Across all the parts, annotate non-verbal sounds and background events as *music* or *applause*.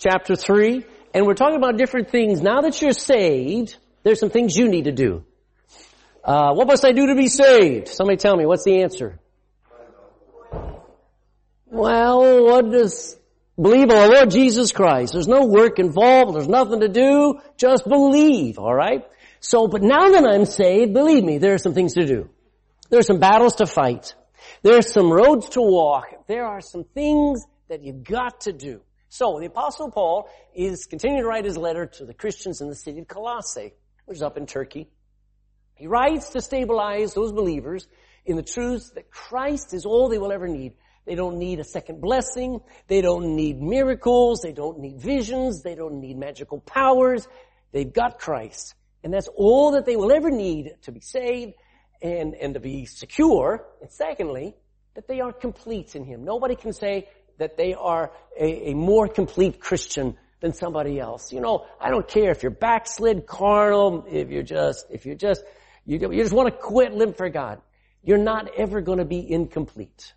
chapter 3, and we're talking about different things. Now that you're saved, there's some things you need to do. Uh, what must I do to be saved? Somebody tell me, what's the answer? Well, what does believe on the Lord Jesus Christ? There's no work involved. There's nothing to do. Just believe, alright? So, but now that I'm saved, believe me, there are some things to do. There are some battles to fight. There are some roads to walk. There are some things that you've got to do. So, the apostle Paul is continuing to write his letter to the Christians in the city of Colossae, which is up in Turkey. He writes to stabilize those believers in the truth that Christ is all they will ever need. They don't need a second blessing. They don't need miracles. They don't need visions. They don't need magical powers. They've got Christ. And that's all that they will ever need to be saved and, and to be secure. And secondly, that they are complete in Him. Nobody can say that they are a, a more complete Christian than somebody else. You know, I don't care if you're backslid, carnal, if you're just, if you're just, you, you just want to quit, live for God. You're not ever going to be incomplete.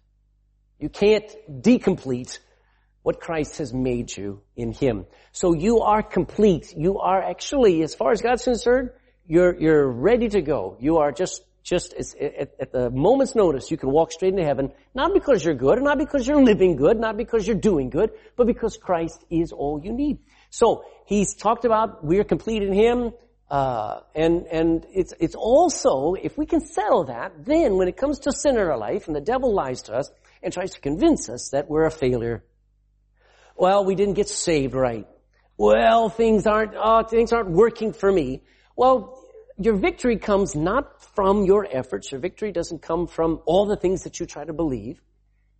You can't decomplete what Christ has made you in Him. So you are complete. You are actually, as far as God's concerned, you're, you're ready to go. You are just, just at, at the moment's notice, you can walk straight into heaven, not because you're good, not because you're living good, not because you're doing good, but because Christ is all you need. So, He's talked about we're complete in Him, uh, and and it's it's also if we can settle that, then when it comes to sin in our life and the devil lies to us and tries to convince us that we're a failure, well, we didn't get saved right. Well, things aren't, uh, things aren't working for me. Well, your victory comes not from your efforts. Your victory doesn't come from all the things that you try to believe.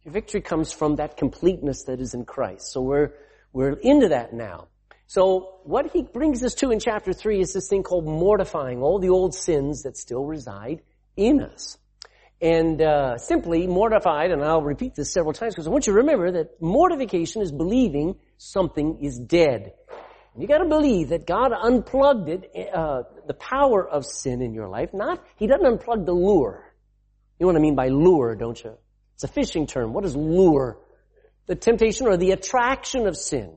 Your victory comes from that completeness that is in Christ. So we're, we're into that now. So what he brings us to in chapter 3 is this thing called mortifying all the old sins that still reside in us and uh, simply mortified, and I'll repeat this several times because I want you to remember that mortification is believing something is dead. You got to believe that God unplugged it, uh, the power of sin in your life. Not He doesn't unplug the lure. You know what I mean by lure, don't you? It's a fishing term. What is lure? The temptation or the attraction of sin.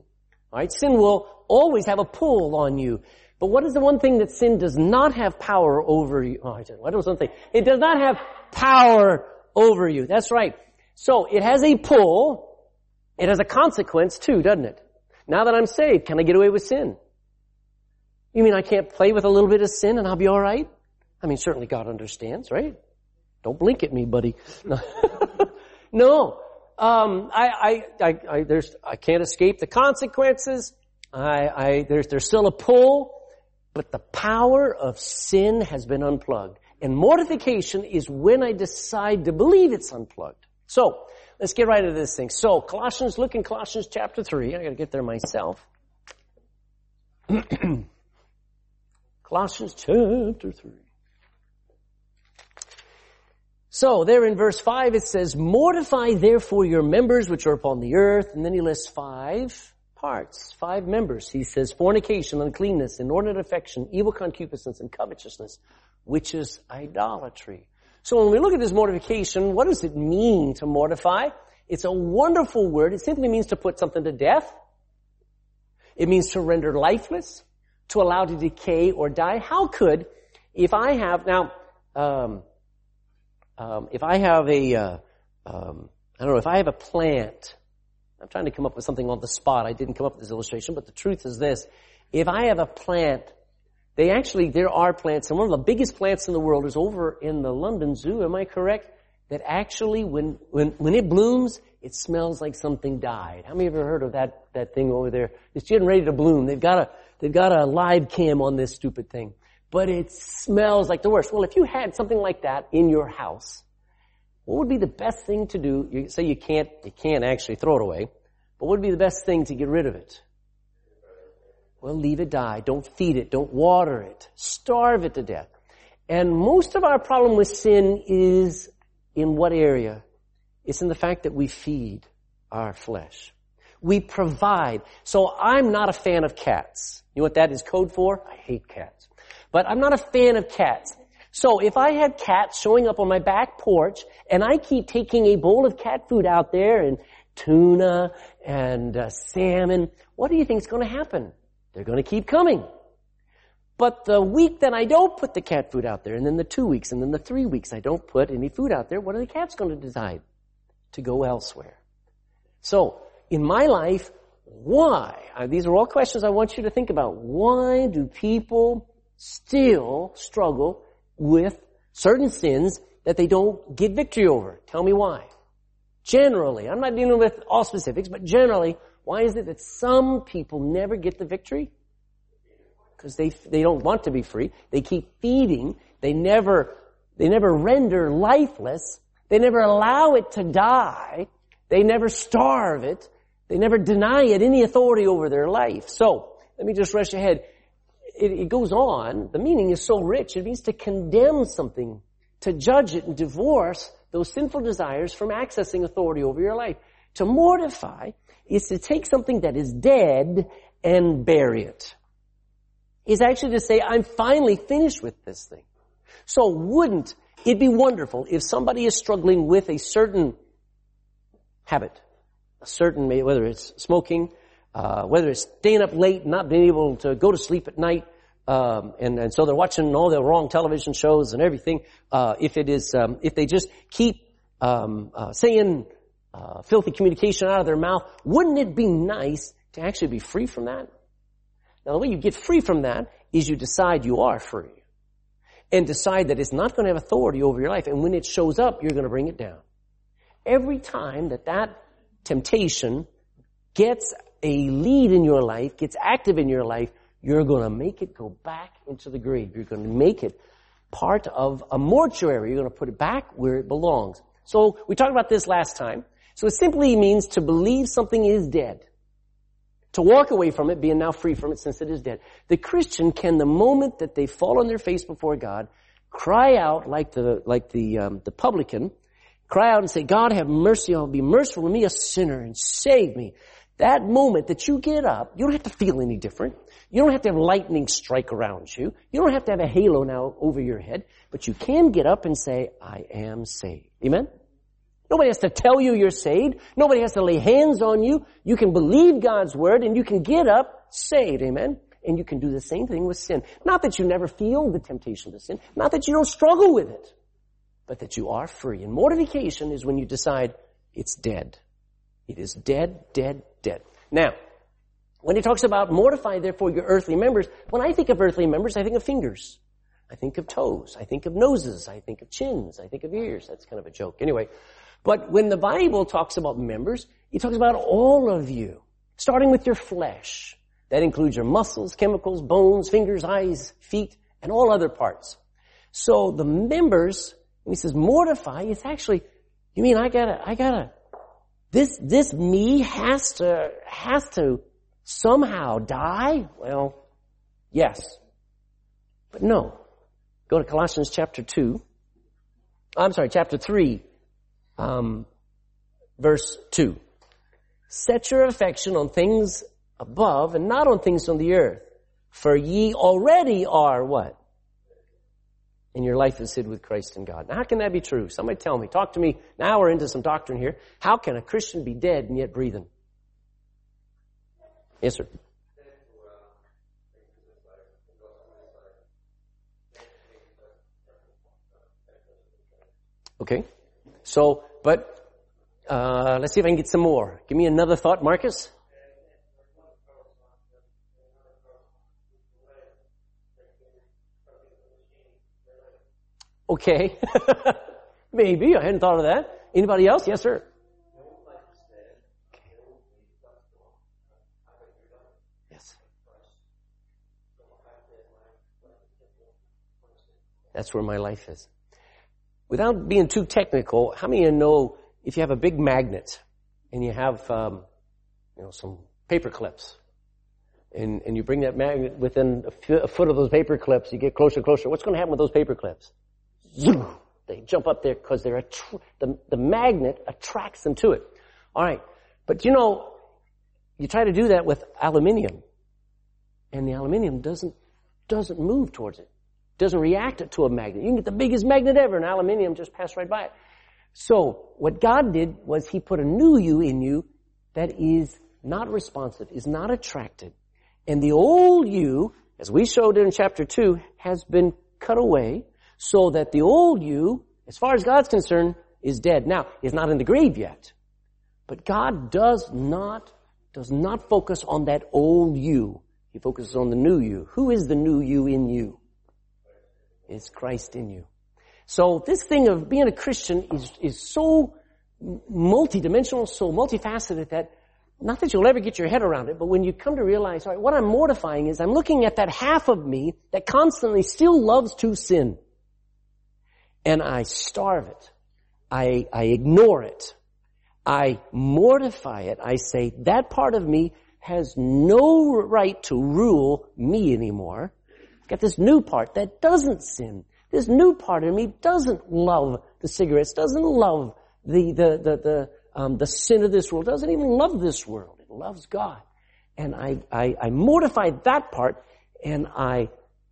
All right, sin will always have a pull on you. But what is the one thing that sin does not have power over you? Oh, I don't know something. It does not have power over you. That's right. So it has a pull. It has a consequence too, doesn't it? Now that I'm saved, can I get away with sin? You mean I can't play with a little bit of sin and I'll be alright? I mean, certainly God understands, right? Don't blink at me, buddy. No. *laughs* no. Um, I, I, I, I, there's, I can't escape the consequences. I, I, there's, there's still a pull, but the power of sin has been unplugged. And mortification is when I decide to believe it's unplugged. So, let's get right into this thing. So, Colossians, look in Colossians chapter 3. I gotta get there myself. *clears throat* Colossians chapter 3. So, there in verse 5 it says, Mortify therefore your members which are upon the earth, and then he lists five parts, five members. He says, fornication, uncleanness, inordinate affection, evil concupiscence, and covetousness, which is idolatry. So when we look at this mortification, what does it mean to mortify? It's a wonderful word. It simply means to put something to death. It means to render lifeless, to allow to decay or die. How could, if I have, now, um, um, if I have a, uh, um, I don't know, if I have a plant, I'm trying to come up with something on the spot. I didn't come up with this illustration, but the truth is this. If I have a plant they actually, there are plants, and one of the biggest plants in the world is over in the London Zoo, am I correct? That actually, when, when, when it blooms, it smells like something died. How many of you ever heard of that, that thing over there? It's getting ready to bloom. They've got a, they've got a live cam on this stupid thing. But it smells like the worst. Well, if you had something like that in your house, what would be the best thing to do? You say you can't, you can't actually throw it away, but what would be the best thing to get rid of it? Well, leave it die. Don't feed it. Don't water it. Starve it to death. And most of our problem with sin is in what area? It's in the fact that we feed our flesh. We provide. So I'm not a fan of cats. You know what that is code for? I hate cats. But I'm not a fan of cats. So if I had cats showing up on my back porch and I keep taking a bowl of cat food out there and tuna and uh, salmon, what do you think is going to happen? They're going to keep coming. But the week that I don't put the cat food out there, and then the two weeks, and then the three weeks I don't put any food out there, what are the cats going to decide? To go elsewhere. So, in my life, why? Uh, these are all questions I want you to think about. Why do people still struggle with certain sins that they don't get victory over? Tell me why. Generally, I'm not dealing with all specifics, but generally, why is it that some people never get the victory? because they, they don't want to be free. They keep feeding. They never, they never render lifeless. They never allow it to die. They never starve it. They never deny it any authority over their life. So, let me just rush ahead. It, it goes on. The meaning is so rich. It means to condemn something, to judge it and divorce those sinful desires from accessing authority over your life. To mortify is to take something that is dead and bury it is actually to say, I'm finally finished with this thing. So wouldn't it be wonderful if somebody is struggling with a certain habit, a certain, whether it's smoking, uh, whether it's staying up late, not being able to go to sleep at night, um, and, and so they're watching all the wrong television shows and everything. Uh, if it is, um, if they just keep um, uh, saying uh, filthy communication out of their mouth, wouldn't it be nice to actually be free from that? Now the way you get free from that is you decide you are free. And decide that it's not going to have authority over your life. And when it shows up, you're going to bring it down. Every time that that temptation gets a lead in your life, gets active in your life, you're going to make it go back into the grave. You're going to make it part of a mortuary. You're going to put it back where it belongs. So we talked about this last time. So it simply means to believe something is dead to walk away from it, being now free from it since it is dead. The Christian can, the moment that they fall on their face before God, cry out like the like the um, the publican, cry out and say, "God, have mercy on me, be merciful to me, a sinner, and save me." That moment that you get up, you don't have to feel any different. You don't have to have lightning strike around you. You don't have to have a halo now over your head, but you can get up and say, "I am saved." Amen. Nobody has to tell you you're saved. Nobody has to lay hands on you. You can believe God's word and you can get up saved. Amen. And you can do the same thing with sin. Not that you never feel the temptation to sin. Not that you don't struggle with it. But that you are free. And mortification is when you decide it's dead. It is dead, dead, dead. Now, when he talks about mortify therefore your earthly members, when I think of earthly members, I think of fingers. I think of toes. I think of noses. I think of chins. I think of ears. That's kind of a joke. Anyway, but when the Bible talks about members, it talks about all of you, starting with your flesh. That includes your muscles, chemicals, bones, fingers, eyes, feet, and all other parts. So the members, when he says mortify, it's actually, you mean I gotta, I gotta, this, this me has to, has to somehow die? Well, yes. But no. Go to Colossians chapter 2. I'm sorry, chapter 3, um, verse 2. Set your affection on things above and not on things on the earth. For ye already are what? And your life is hid with Christ in God. Now how can that be true? Somebody tell me. Talk to me. Now we're into some doctrine here. How can a Christian be dead and yet breathing? Yes, sir. Okay. So, but, uh, let's see if I can get some more. Give me another thought, Marcus. Okay. *laughs* Maybe. I hadn't thought of that. Anybody else? Yes, sir. Yes. That's where my life is without being too technical, how many of you know if you have a big magnet and you have, um, you know, some paper clips, and, and you bring that magnet within a, foot of those paper clips, you get closer and closer. What's going to happen with those paper clips? Zoom! They jump up there because they're attr- the, the magnet attracts them to it. All right, but you know, you try to do that with aluminium, and the aluminium doesn't doesn't move towards it doesn't react to a magnet. You can get the biggest magnet ever, and aluminium just pass right by it. So, what God did was He put a new you in you that is not responsive, is not attracted. And the old you, as we showed in chapter 2, has been cut away so that the old you, as far as God's concerned, is dead. Now, is not in the grave yet. But God does not, does not focus on that old you. He focuses on the new you. Who is the new you in you? It's Christ in you. So this thing of being a Christian is, is so multidimensional, so multifaceted that not that you'll ever get your head around it, but when you come to realize, all right, what I'm mortifying is I'm looking at that half of me that constantly still loves to sin. And I starve it. I, I ignore it. I mortify it. I say that part of me has no right to rule me anymore. Got this new part that doesn't sin. This new part of me doesn't love the cigarettes, doesn't love the, the, the, the, um, the sin of this world, doesn't even love this world. It loves God. And I, I, I mortify that part and I,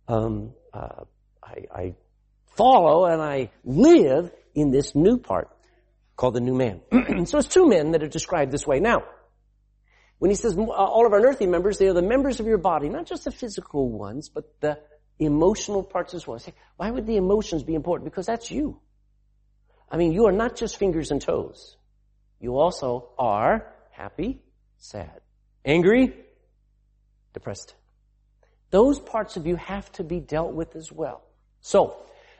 um, uh, I, I follow and I live in this new part called the new man. *clears throat* so it's two men that are described this way. Now, when he says uh, all of our earthly members, they are the members of your body, not just the physical ones, but the emotional parts as well. Say, why would the emotions be important? Because that's you. I mean, you are not just fingers and toes. You also are happy, sad, angry, depressed. Those parts of you have to be dealt with as well. So,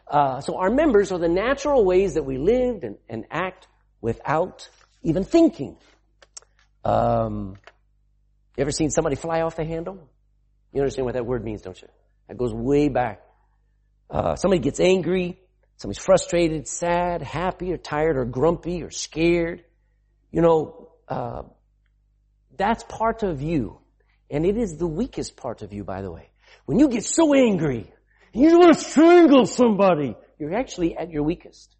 uh, so our members are the natural ways that we live and, and act without even thinking. Um, you ever seen somebody fly off the handle? You understand what that word means, don't you? That goes way back. Uh, somebody gets angry, somebody's frustrated, sad, happy, or tired, or grumpy, or scared. You know, uh, that's part of you. And it is the weakest part of you, by the way. When you get so angry, you want to strangle somebody. You're actually at your weakest.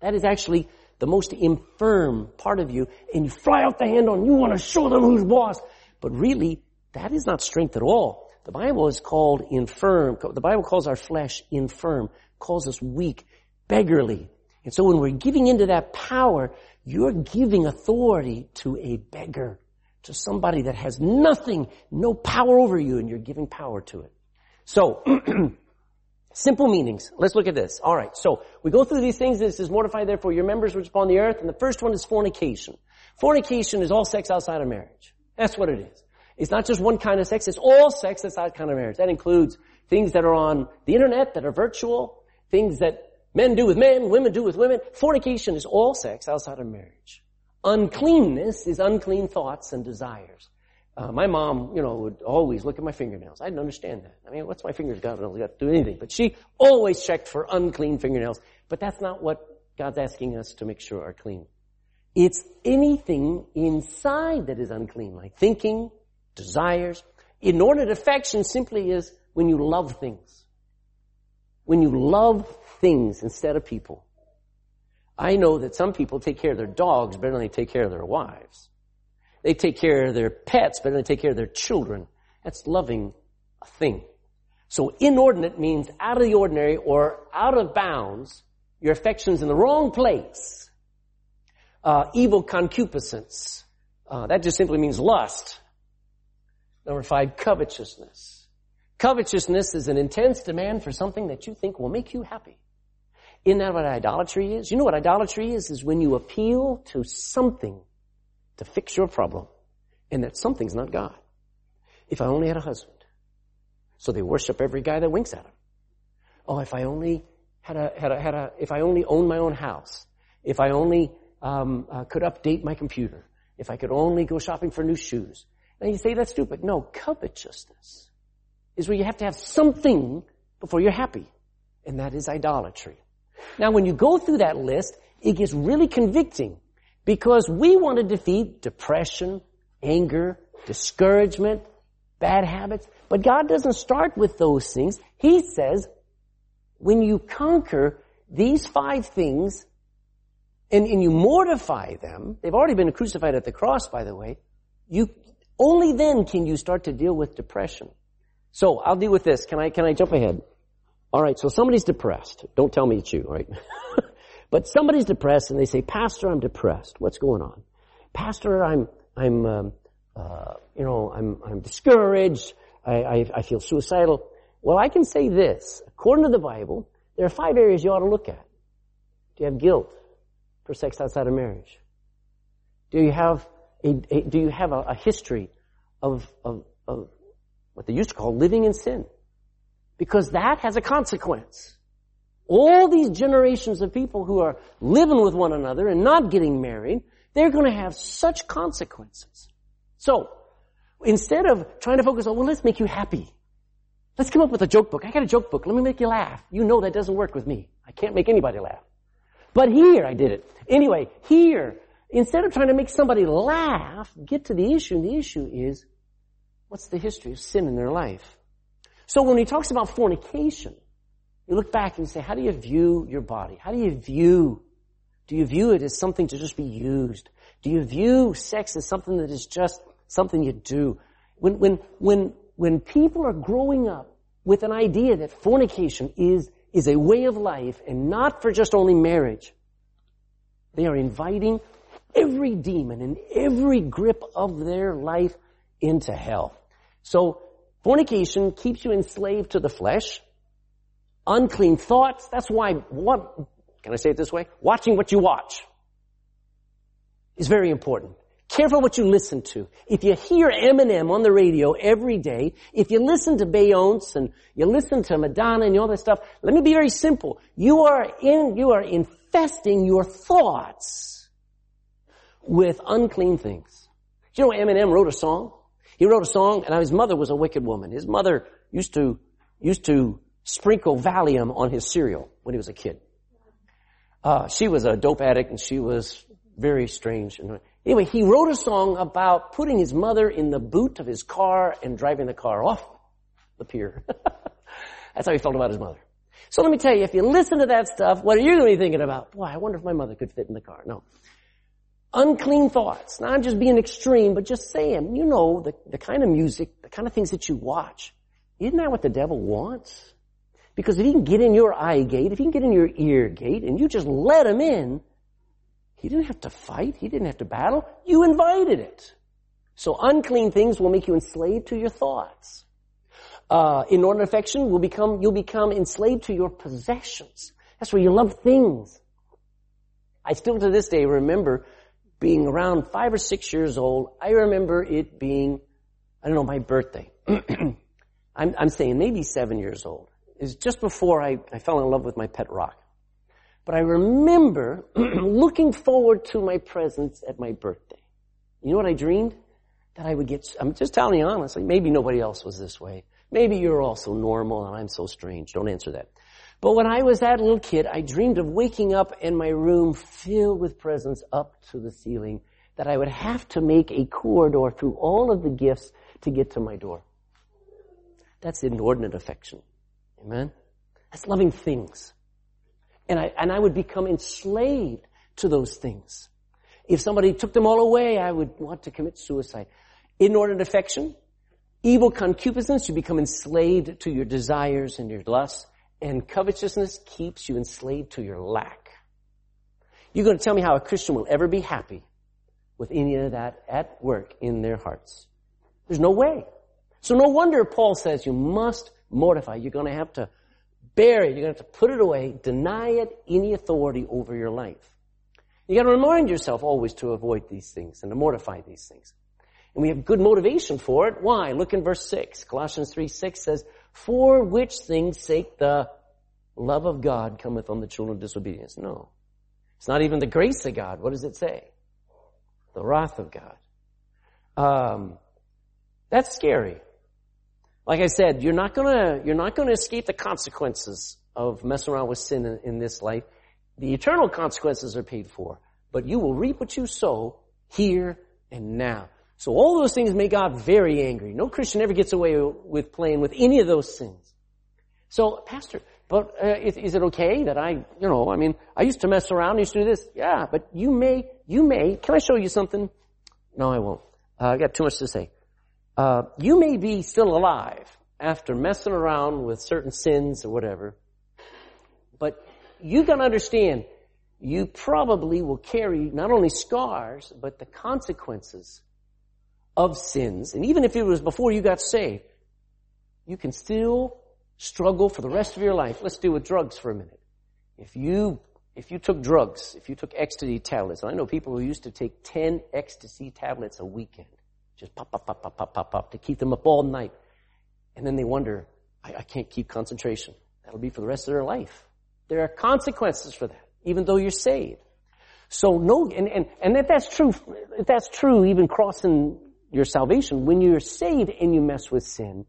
That is actually the most infirm part of you, and you fly out the handle and you want to show them who's boss. But really, that is not strength at all. The Bible is called infirm. The Bible calls our flesh infirm, calls us weak, beggarly. And so when we're giving into that power, you're giving authority to a beggar, to somebody that has nothing, no power over you, and you're giving power to it. So, *clears throat* simple meanings. Let's look at this. All right. So we go through these things. This is mortify therefore your members which upon the earth. And the first one is fornication. Fornication is all sex outside of marriage. That's what it is. It's not just one kind of sex. It's all sex outside kind of marriage. That includes things that are on the internet that are virtual, things that men do with men, women do with women. Fornication is all sex outside of marriage. Uncleanness is unclean thoughts and desires. Uh, my mom, you know, would always look at my fingernails. I didn't understand that. I mean, what's my fingers got? Got to do anything. But she always checked for unclean fingernails. But that's not what God's asking us to make sure are clean. It's anything inside that is unclean, like thinking, desires. Inordinate affection simply is when you love things. When you love things instead of people. I know that some people take care of their dogs better than they take care of their wives. They take care of their pets better than they take care of their children. That's loving a thing. So inordinate means out of the ordinary or out of bounds. Your affection's in the wrong place. Uh, evil concupiscence. Uh, that just simply means lust. Number five, covetousness. Covetousness is an intense demand for something that you think will make you happy. Isn't that what idolatry is? You know what idolatry is? Is when you appeal to something to fix your problem. And that something's not God. If I only had a husband. So they worship every guy that winks at them. Oh, if I only had a, had a, had a, if I only owned my own house. If I only, um, uh, could update my computer. If I could only go shopping for new shoes. And you say that's stupid. No, covetousness is where you have to have something before you're happy. And that is idolatry. Now when you go through that list, it gets really convicting because we want to defeat depression, anger, discouragement, bad habits. But God doesn't start with those things. He says, when you conquer these five things and, and you mortify them, they've already been crucified at the cross, by the way, you, only then can you start to deal with depression. So I'll deal with this. Can I, can I jump ahead? Alright, so somebody's depressed. Don't tell me it's you, right? *laughs* But somebody's depressed and they say, Pastor, I'm depressed. What's going on? Pastor, I'm, I'm, um, uh, you know, I'm, I'm discouraged. I, I, I feel suicidal. Well, I can say this. According to the Bible, there are five areas you ought to look at. Do you have guilt for sex outside of marriage? Do you have a, a do you have a, a history of, of, of what they used to call living in sin? Because that has a consequence. All these generations of people who are living with one another and not getting married, they're going to have such consequences. So, instead of trying to focus on, well, let's make you happy. Let's come up with a joke book. I got a joke book. Let me make you laugh. You know that doesn't work with me. I can't make anybody laugh. But here I did it. Anyway, here, instead of trying to make somebody laugh, get to the issue. And the issue is, what's the history of sin in their life? So when he talks about fornication, you look back and you say, how do you view your body? How do you view? Do you view it as something to just be used? Do you view sex as something that is just something you do? When, when, when, when people are growing up with an idea that fornication is, is a way of life and not for just only marriage, they are inviting every demon and every grip of their life into hell. So fornication keeps you enslaved to the flesh unclean thoughts. That's why, what, can I say it this way? Watching what you watch is very important. Careful what you listen to. If you hear Eminem on the radio every day, if you listen to Beyonce and you listen to Madonna and all that stuff, let me be very simple. You are in, you are infesting your thoughts with unclean things. You know Eminem wrote a song? He wrote a song and his mother was a wicked woman. His mother used to, used to sprinkle Valium on his cereal when he was a kid. Uh, she was a dope addict and she was very strange. Anyway, he wrote a song about putting his mother in the boot of his car and driving the car off the pier. *laughs* That's how he felt about his mother. So let me tell you, if you listen to that stuff, what are you going to be thinking about? Boy, I wonder if my mother could fit in the car. No. Unclean thoughts. Not just being extreme, but just saying, you know, the, the kind of music, the kind of things that you watch. Isn't that what the devil wants? Because if he can get in your eye gate, if he can get in your ear gate, and you just let him in, he didn't have to fight. He didn't have to battle. You invited it. So unclean things will make you enslaved to your thoughts. Uh, inordinate affection will become, you'll become enslaved to your possessions. That's where you love things. I still to this day remember being around five or six years old. I remember it being, I don't know, my birthday. *clears throat* I'm, I'm saying maybe seven years old is just before I, I fell in love with my pet rock. But I remember *clears throat* looking forward to my presents at my birthday. You know what I dreamed? That I would get, I'm just telling you honestly, maybe nobody else was this way. Maybe you're also normal and I'm so strange. Don't answer that. But when I was that little kid, I dreamed of waking up in my room filled with presents up to the ceiling that I would have to make a corridor through all of the gifts to get to my door. That's inordinate affection. Amen? That's loving things. And I, and I would become enslaved to those things. If somebody took them all away, I would want to commit suicide. Inordinate affection, evil concupiscence, you become enslaved to your desires and your lusts, and covetousness keeps you enslaved to your lack. You're going to tell me how a Christian will ever be happy with any of that at work in their hearts. There's no way. So no wonder Paul says you must mortify. You're going to have to bury it. You're going to have to put it away, deny it any authority over your life. You got to remind yourself always to avoid these things and to mortify these things. And we have good motivation for it. Why? Look in verse 6. Colossians 3, 6 says, For which things sake the love of God cometh on the children of disobedience. No. It's not even the grace of God. What does it say? The wrath of God. Um, that's scary. Like I said, you're not gonna, you're not gonna escape the consequences of messing around with sin in, in this life. The eternal consequences are paid for, but you will reap what you sow here and now. So all those things make God very angry. No Christian ever gets away with playing with any of those sins. So, Pastor, but uh, is, is, it okay that I, you know, I mean, I used to mess around, I used to do this. Yeah, but you may, you may. Can I show you something? No, I won't. Uh, I got too much to say. Uh, you may be still alive after messing around with certain sins or whatever, but you gotta understand, you probably will carry not only scars, but the consequences of sins. And even if it was before you got saved, you can still struggle for the rest of your life. Let's deal with drugs for a minute. If you, if you took drugs, if you took ecstasy tablets, I know people who used to take 10 ecstasy tablets a weekend. Just pop, pop, pop, pop, pop, pop, pop, to keep them up all night. And then they wonder, I, I can't keep concentration. That'll be for the rest of their life. There are consequences for that, even though you're saved. So no, and, and, and if that's true, if that's true, even crossing your salvation, when you're saved and you mess with sin,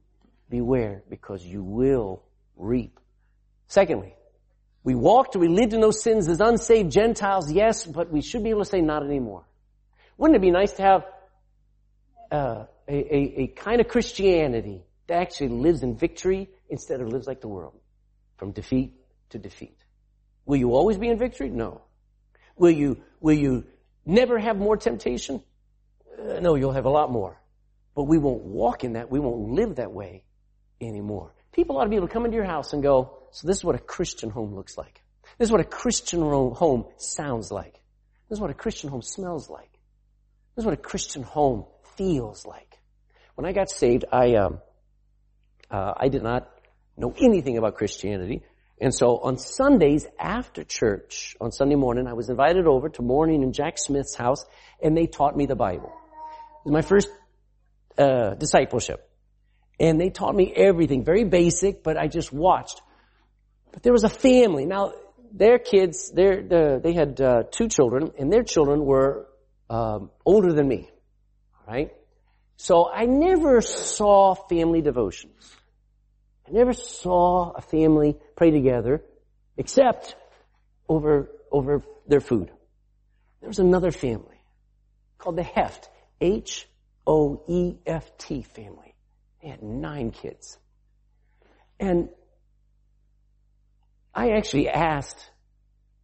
beware because you will reap. Secondly, we walked, we lived in those sins as unsaved Gentiles, yes, but we should be able to say not anymore. Wouldn't it be nice to have uh, a, a, a kind of Christianity that actually lives in victory instead of lives like the world, from defeat to defeat? Will you always be in victory? No. Will you, will you never have more temptation? Uh, no, you'll have a lot more. But we won't walk in that. We won't live that way anymore. People ought to be able to come into your house and go, so this is what a Christian home looks like. This is what a Christian home sounds like. This is what a Christian home smells like. This is what a Christian home feels like. When I got saved, I, um, uh, I did not know anything about Christianity. And so on Sundays after church, on Sunday morning, I was invited over to morning in Jack Smith's house, and they taught me the Bible. It was my first uh, discipleship. And they taught me everything, very basic, but I just watched. But there was a family. Now, their kids, their, they had uh, two children, and their children were um, older than me. Right? So I never saw family devotions. I never saw a family pray together, except over over their food. There was another family called the Hoeft, H O E F T family. They had nine kids. And I actually asked,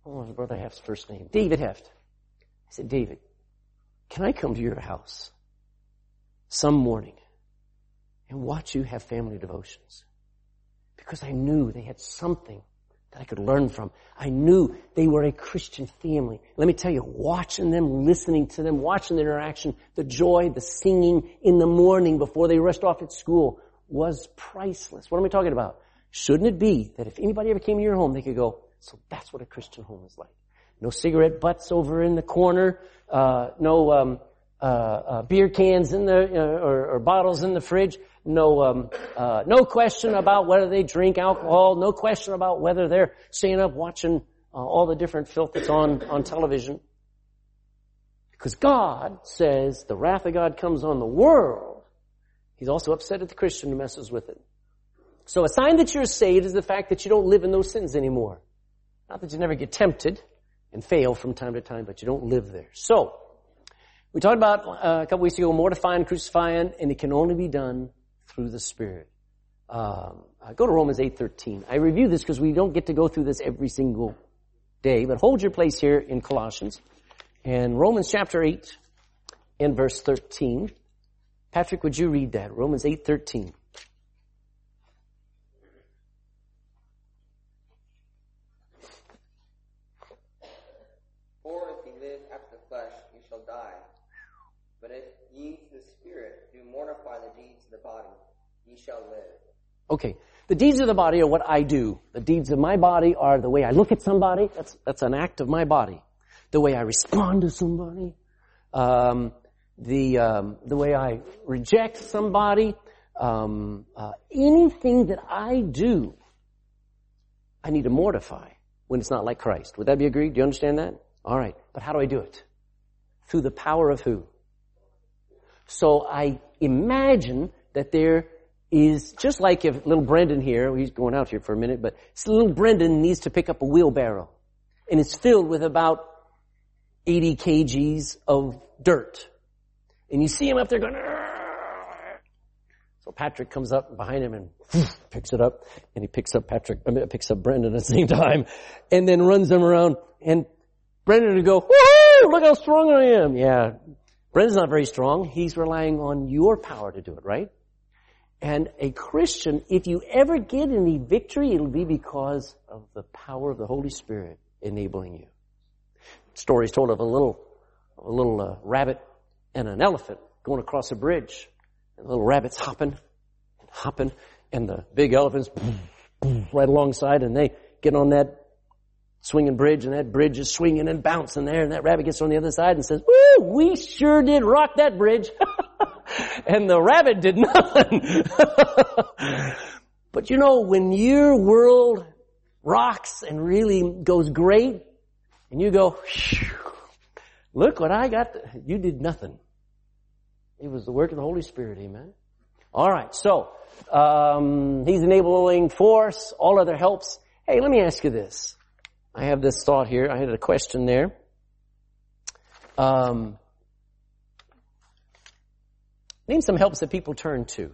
what was Brother Hoeft's first name? David Hoeft. I said, David, can I come to your house some morning and watch you have family devotions? Because I knew they had something that I could learn from. I knew they were a Christian family. Let me tell you, watching them, listening to them, watching the interaction, the joy, the singing in the morning before they rushed off at school was priceless. What am I talking about? Shouldn't it be that if anybody ever came to your home, they could go, so that's what a Christian home is like. No cigarette butts over in the corner, uh, no um, uh, uh, beer cans in the uh, or, or, bottles in the fridge. No, um, uh, no question about whether they drink alcohol. No question about whether they're staying up watching uh, all the different filth that's on on television. Because God says the wrath of God comes on the world. He's also upset at the Christian who messes with it. So a sign that you're saved is the fact that you don't live in those sins anymore. Not that you never get tempted and fail from time to time, but you don't live there. So, we talked about uh, a couple weeks ago mortifying, crucifying, and it can only be done through the Spirit. Um, go to Romans 8.13. I review this because we don't get to go through this every single day, but hold your place here in Colossians. And Romans chapter 8 and verse 13. Patrick, would you read that? Romans 8.13. shall live. Okay. The deeds of the body are what I do. The deeds of my body are the way I look at somebody. That's, that's an act of my body. The way I respond to somebody. Um, the, um, the way I reject somebody. Um, uh, anything that I do, I need to mortify when it's not like Christ. Would that be agreed? Do you understand that? All right. But how do I do it? Through the power of who? So I imagine that there is just like if little Brendan here, he's going out here for a minute, but little Brendan needs to pick up a wheelbarrow. And it's filled with about 80 kgs of dirt. And you see him up there going, Arr! so Patrick comes up behind him and picks it up, and he picks up Patrick, I mean, picks up Brendan at the *laughs* same time, and then runs him around, and Brendan would go, look how strong I am. Yeah. Brendan's not very strong. He's relying on your power to do it, right? And a Christian, if you ever get any victory, it'll be because of the power of the Holy Spirit enabling you. Stories told of a little, a little uh, rabbit and an elephant going across a bridge. And the little rabbit's hopping, and hopping, and the big elephant's right alongside, and they get on that swinging bridge, and that bridge is swinging and bouncing there, and that rabbit gets on the other side and says, "Woo, we sure did rock that bridge." *laughs* and the rabbit did *laughs* nothing. but you know, when your world rocks and really goes great, and you go, look what I got, you did nothing. It was the work of the Holy Spirit, amen. Alright, so, um, He's enabling force, all other helps. Hey, let me ask you this. I have this thought here. I had a question there. Um, name some helps that people turn to.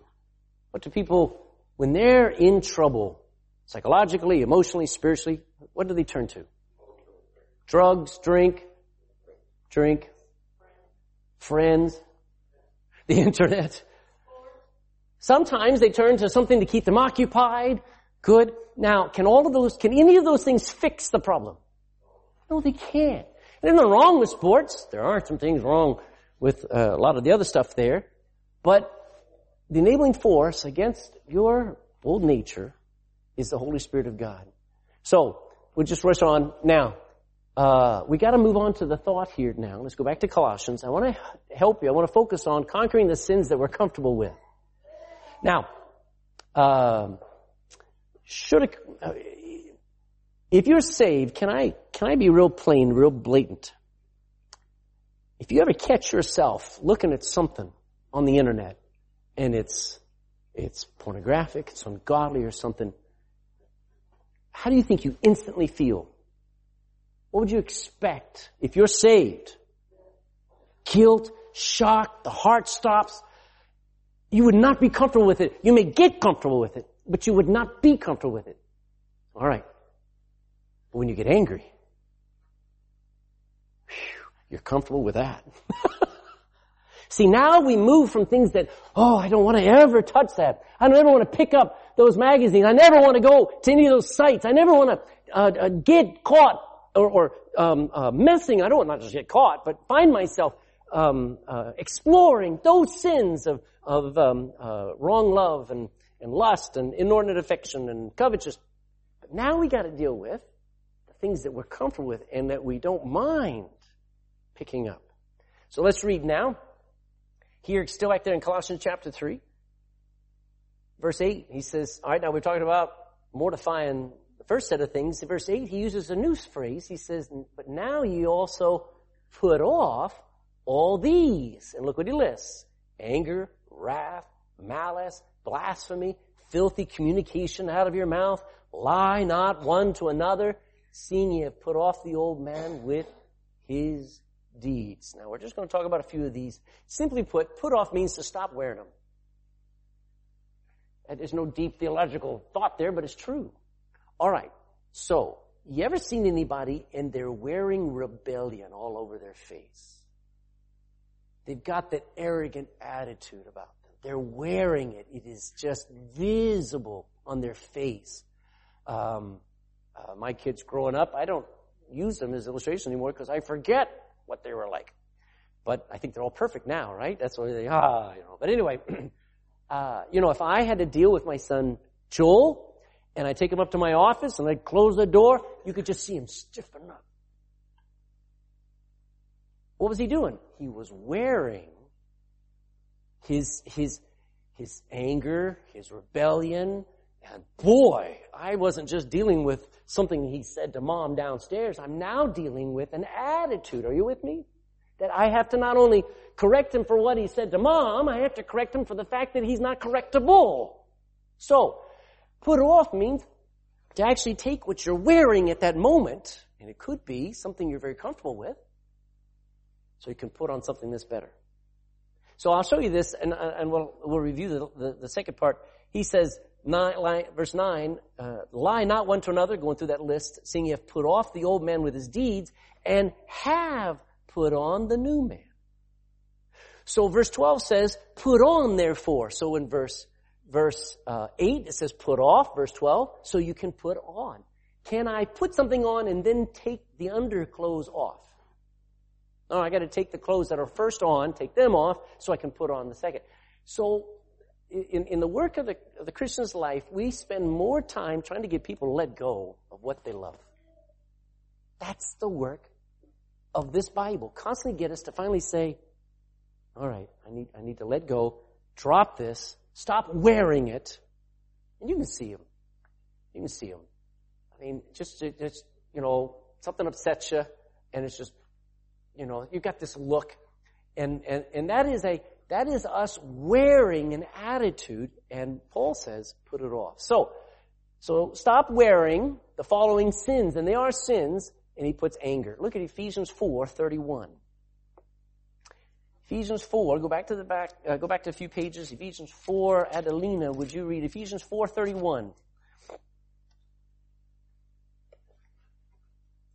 What do people, when they're in trouble, psychologically, emotionally, spiritually, what do they turn to? Drugs, drink, drink, friends, *laughs* the internet. Sometimes they turn to something to keep them occupied. Good. Now, can all of those, can any of those things fix the problem? No, they can't. And there's nothing wrong with sports. There are some things wrong with uh, a lot of the other stuff there. But the enabling force against your old nature is the Holy Spirit of God. So, we'll just rush on. Now, uh, we gotta move on to the thought here now. Let's go back to Colossians. I want to help you. I want to focus on conquering the sins that we're comfortable with. Now, um, should uh, if you're saved, can I can I be real plain, real blatant? If you ever catch yourself looking at something on the internet and it's it's pornographic, it's ungodly or something, how do you think you instantly feel? What would you expect if you're saved? Guilt, shock, the heart stops. You would not be comfortable with it. You may get comfortable with it, but you would not be comfortable with it. Alright. But when you get angry, whew, you're comfortable with that. *laughs* See, now we move from things that, oh, I don't want to ever touch that. I don't ever want to pick up those magazines. I never want to go to any of those sites. I never want to uh, uh, get caught or, or um, uh, messing. I don't want not just get caught, but find myself um, uh, exploring those sins of of um, uh, wrong love and and lust and inordinate affection and covetousness. But now we got to deal with the things that we're comfortable with and that we don't mind picking up. So let's read now. Here, still back there in Colossians chapter 3, verse 8, he says, alright, now we're talking about mortifying the first set of things. In verse 8, he uses a new phrase. He says, but now you also put off all these. And look what he lists. Anger, wrath, malice, blasphemy, filthy communication out of your mouth. Lie not one to another, seeing ye have put off the old man with his deeds. Now we're just going to talk about a few of these. Simply put, put off means to stop wearing them. And there's no deep theological thought there, but it's true. Alright, so, you ever seen anybody and they're wearing rebellion all over their face? They've got that arrogant attitude about them. They're wearing it. It is just visible on their face. Um, uh, my kids growing up, I don't use them as illustration anymore because I forget what they were like. But I think they're all perfect now, right? That's why they, ah, you know. But anyway, *clears throat* uh, you know, if I had to deal with my son Joel, and I take him up to my office and I close the door, you could just see him stiffen up. What was he doing? He was wearing his, his, his anger, his rebellion, and boy, I wasn't just dealing with something he said to mom downstairs. I'm now dealing with an attitude. Are you with me? That I have to not only correct him for what he said to mom, I have to correct him for the fact that he's not correctable. So, put off means to actually take what you're wearing at that moment, and it could be something you're very comfortable with, so you can put on something that's better. So I'll show you this, and, and we'll, we'll review the, the, the second part. He says, nine, verse 9, uh, lie not one to another, going through that list, seeing you have put off the old man with his deeds, and have put on the new man. So verse 12 says, put on therefore. So in verse, verse uh, 8 it says put off, verse 12, so you can put on. Can I put something on and then take the underclothes off? No, I got to take the clothes that are first on, take them off, so I can put on the second. So, in, in the work of the, of the Christian's life, we spend more time trying to get people to let go of what they love. That's the work of this Bible. Constantly get us to finally say, all right, I need, I need to let go, drop this, stop wearing it, and you can see them. You can see them. I mean, just, just, you know, something upsets you, and it's just, you know, you've got this look, and, and, and that is a, that is us wearing an attitude, and Paul says, put it off. So, so stop wearing the following sins, and they are sins, and he puts anger. Look at Ephesians 4, 31. Ephesians 4, go back to the back, uh, go back to a few pages. Ephesians 4, Adelina, would you read Ephesians 4, 31?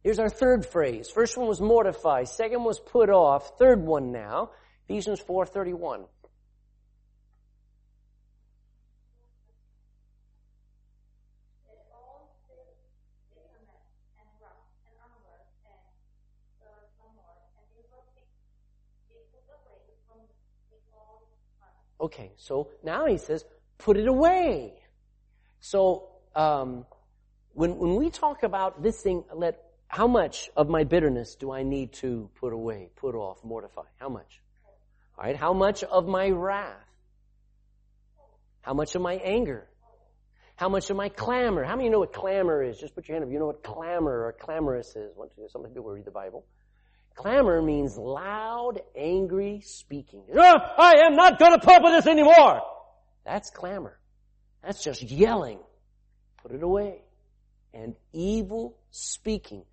Here's our third phrase. First one was mortify. Second was put off. Third one now. Ephesians 4.31. Okay, so now he says, put it away. So, um, when, when we talk about this thing, let how much of my bitterness do I need to put away, put off, mortify? How much? All right. How much of my wrath? How much of my anger? How much of my clamor? How many know what clamor is? Just put your hand up. You know what clamor or clamorous is. Some people read the Bible. Clamor means loud, angry speaking. Oh, I am not going to put up with this anymore. That's clamor. That's just yelling. Put it away. And evil speaking.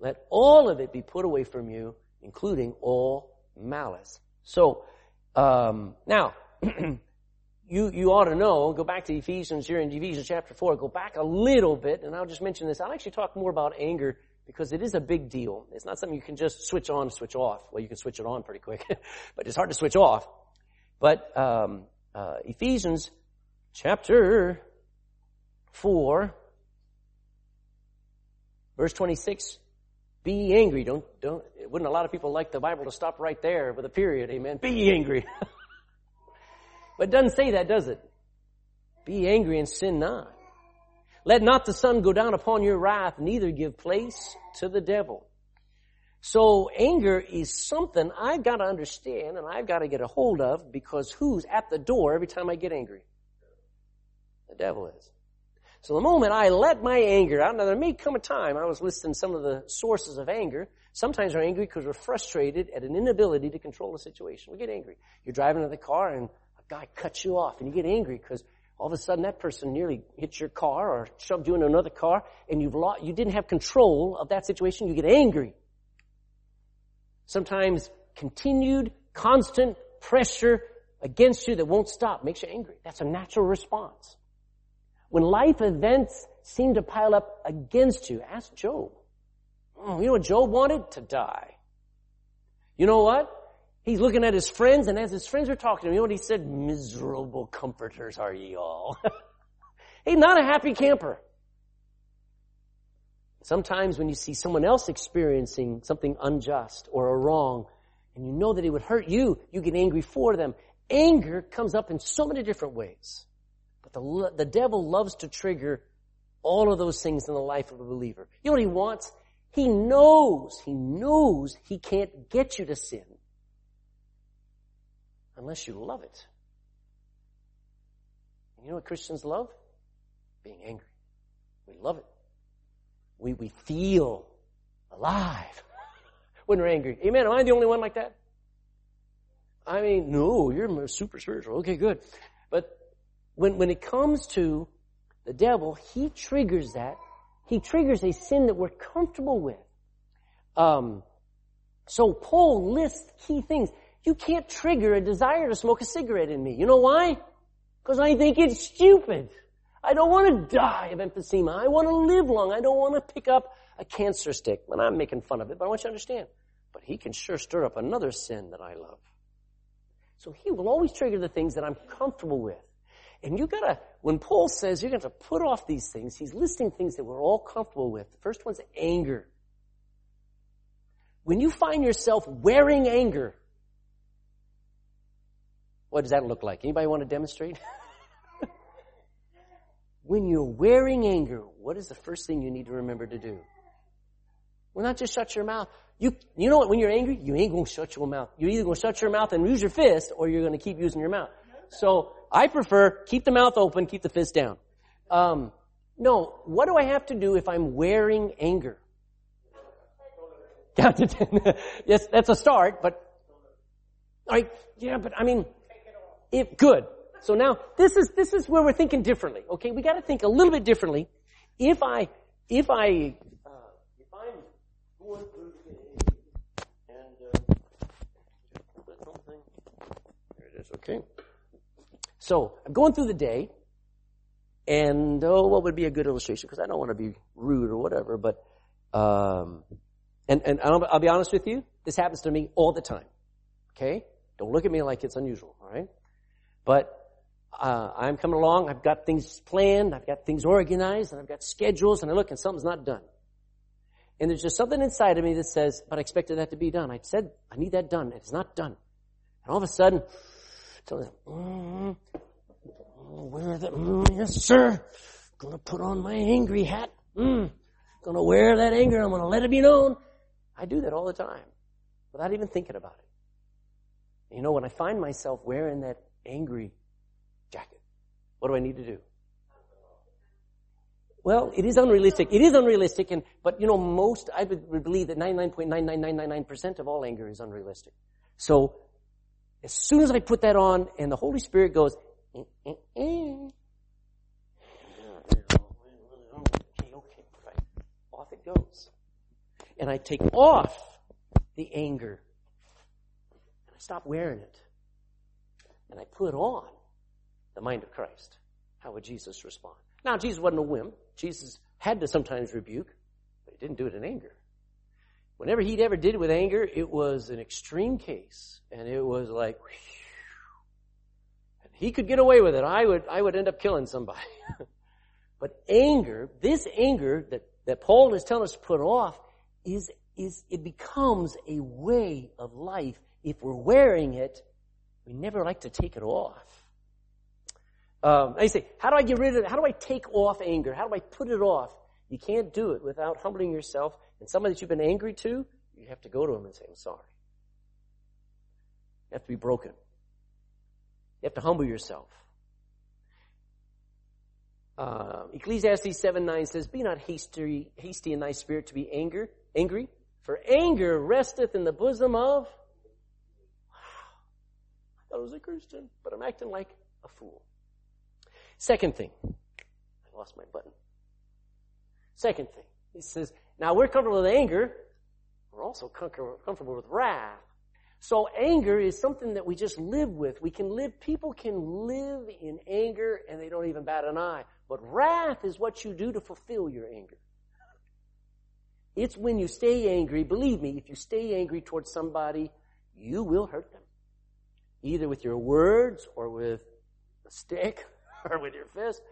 Let all of it be put away from you, including all malice. So, um, now, *clears throat* you, you ought to know, go back to Ephesians, you're in Ephesians chapter 4, go back a little bit, and I'll just mention this. I'll actually talk more about anger because it is a big deal. It's not something you can just switch on, switch off. Well, you can switch it on pretty quick, *laughs* but it's hard to switch off. But, um, uh, Ephesians chapter 4, verse 26, be angry. Don't, don't, wouldn't a lot of people like the Bible to stop right there with a period? Amen. Be angry. *laughs* but it doesn't say that, does it? Be angry and sin not. Let not the sun go down upon your wrath, neither give place to the devil. So anger is something I've got to understand and I've got to get a hold of because who's at the door every time I get angry? The devil is. So the moment I let my anger out, now there may come a time, I was listing some of the sources of anger. Sometimes we're angry because we're frustrated at an inability to control a situation. We get angry. You're driving in the car and a guy cuts you off and you get angry because all of a sudden that person nearly hits your car or shoved you into another car and you've lost, you didn't have control of that situation. You get angry. Sometimes continued, constant pressure against you that won't stop makes you angry. That's a natural response. When life events seem to pile up against you, ask Job. Oh, you know what Job wanted? To die. You know what? He's looking at his friends, and as his friends are talking to him, you know what he said? Miserable comforters are ye all. *laughs* He's not a happy camper. Sometimes when you see someone else experiencing something unjust or a wrong, and you know that it would hurt you, you get angry for them. Anger comes up in so many different ways. The, the devil loves to trigger all of those things in the life of a believer. You know what he wants? He knows, he knows he can't get you to sin unless you love it. You know what Christians love? Being angry. We love it. We, we feel alive *laughs* when we're angry. Amen. Am I the only one like that? I mean, no, you're super spiritual. Okay, good. But when, when it comes to the devil, he triggers that. He triggers a sin that we're comfortable with. Um, so Paul lists key things. You can't trigger a desire to smoke a cigarette in me. You know why? Because I think it's stupid. I don't want to die of emphysema. I want to live long. I don't want to pick up a cancer stick. And I'm making fun of it, but I want you to understand. But he can sure stir up another sin that I love. So he will always trigger the things that I'm comfortable with. And you gotta, when Paul says you're gonna put off these things, he's listing things that we're all comfortable with. The first one's anger. when you find yourself wearing anger, what does that look like? Anybody want to demonstrate? *laughs* when you're wearing anger, what is the first thing you need to remember to do? Well, not just shut your mouth. You, you know what? When you're angry, you ain't gonna shut your mouth. You're either gonna shut your mouth and use your fist, or you're gonna keep using your mouth. So, I prefer keep the mouth open, keep the fist down. Um, no, what do I have to do if I'm wearing anger? Count to ten. yes, that's a start, but, alright, yeah, but I mean, if, good. So now, this is, this is where we're thinking differently, okay? We gotta think a little bit differently. If I, if I, uh, if I'm and, uh, there it is, okay? So, I'm going through the day, and, oh, what would be a good illustration? Because I don't want to be rude or whatever, but, um, and, and I'll, I'll be honest with you, this happens to me all the time. Okay? Don't look at me like it's unusual, alright? But, uh, I'm coming along, I've got things planned, I've got things organized, and I've got schedules, and I look and something's not done. And there's just something inside of me that says, but I expected that to be done. I said, I need that done. And it's not done. And all of a sudden, so, mm, wear the, mm, yes sir, gonna put on my angry hat, mm, gonna wear that anger, I'm gonna let it be known. I do that all the time, without even thinking about it. You know, when I find myself wearing that angry jacket, what do I need to do? Well, it is unrealistic. It is unrealistic, and but you know, most I would believe that 99.99999% of all anger is unrealistic. So, as soon as I put that on, and the Holy Spirit goes, eh, eh, eh, okay, okay, right, off it goes and I take off the anger and I stop wearing it and I put on the mind of Christ. How would Jesus respond? Now, Jesus wasn't a whim. Jesus had to sometimes rebuke, but he didn't do it in anger. Whenever he'd ever did it with anger, it was an extreme case, and it was like, and he could get away with it. I would, I would end up killing somebody. *laughs* but anger, this anger that, that Paul is telling us to put off, is, is, it becomes a way of life. If we're wearing it, we never like to take it off. Um, I say, how do I get rid of it? How do I take off anger? How do I put it off? You can't do it without humbling yourself. And somebody that you've been angry to, you have to go to them and say, I'm sorry. You have to be broken. You have to humble yourself. Uh, Ecclesiastes 7 9 says, Be not hasty, hasty in thy spirit to be anger, angry, for anger resteth in the bosom of. Wow. I thought I was a Christian, but I'm acting like a fool. Second thing. I lost my button. Second thing. He says, now we're comfortable with anger. We're also comfortable with wrath. So anger is something that we just live with. We can live, people can live in anger and they don't even bat an eye. But wrath is what you do to fulfill your anger. It's when you stay angry, believe me, if you stay angry towards somebody, you will hurt them. Either with your words or with a stick *laughs* or with your fist.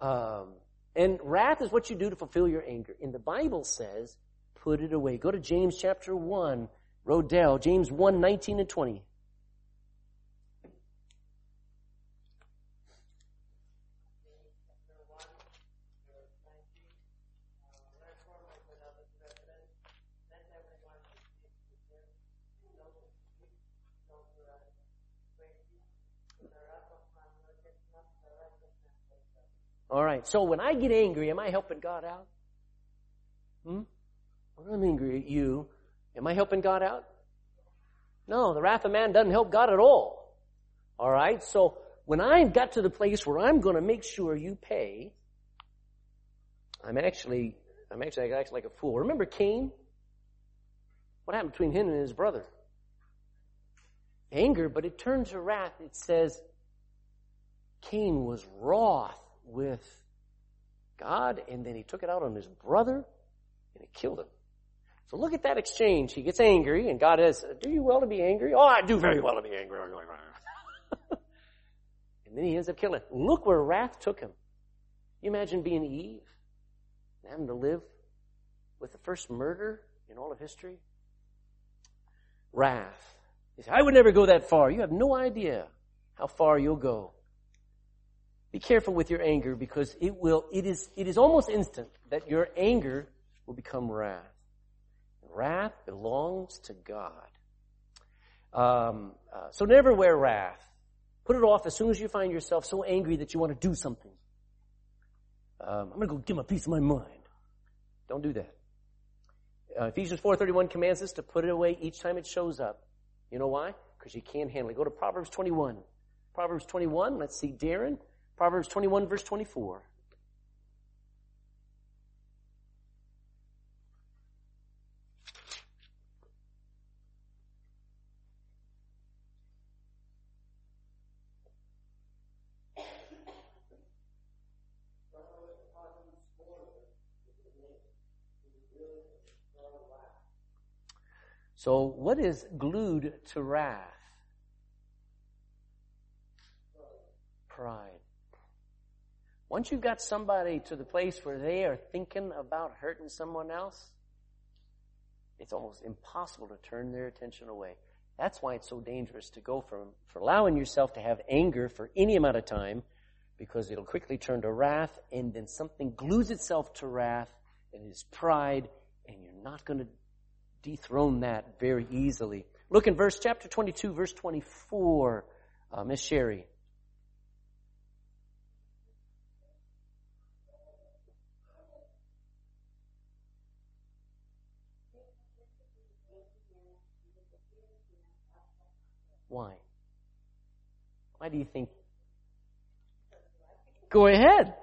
Um, and wrath is what you do to fulfill your anger. And the Bible says, put it away. Go to James chapter 1, Rodell, James 1, 19 and 20. All right. So when I get angry, am I helping God out? Hmm? When I'm angry at you, am I helping God out? No, the wrath of man doesn't help God at all. All right. So when I've got to the place where I'm going to make sure you pay, I'm actually, I'm actually acting like a fool. Remember Cain? What happened between him and his brother? Anger, but it turned to wrath. It says Cain was wroth with God, and then he took it out on his brother, and he killed him. So look at that exchange. He gets angry, and God says, do you well to be angry? Oh, I do very well to be angry. *laughs* and then he ends up killing. Look where wrath took him. You imagine being Eve, and having to live with the first murder in all of history? wrath. You say, I would never go that far. You have no idea how far you'll go. Be careful with your anger because it will, it is, it is almost instant that your anger will become wrath. Wrath belongs to God. Um, uh, so never wear wrath. Put it off as soon as you find yourself so angry that you want to do something. Um, I'm going to go give him a piece of my mind. Don't do that. Uh, Ephesians 4.31 commands us to put it away each time it shows up. You know why? Because you can't handle it. Go to Proverbs 21. Proverbs 21, let's see, Darren. Proverbs 21 verse 24. So what is glued to wrath? Pride. Once you've got somebody to the place where they are thinking about hurting someone else, it's almost impossible to turn their attention away. That's why it's so dangerous to go from, for allowing yourself to have anger for any amount of time, because it'll quickly turn to wrath, and then something glues itself to wrath, and is pride, and you're not going to dethrone that very easily. Look in verse chapter 22, verse 24, uh, Miss Sherry. Why do you think? Go ahead.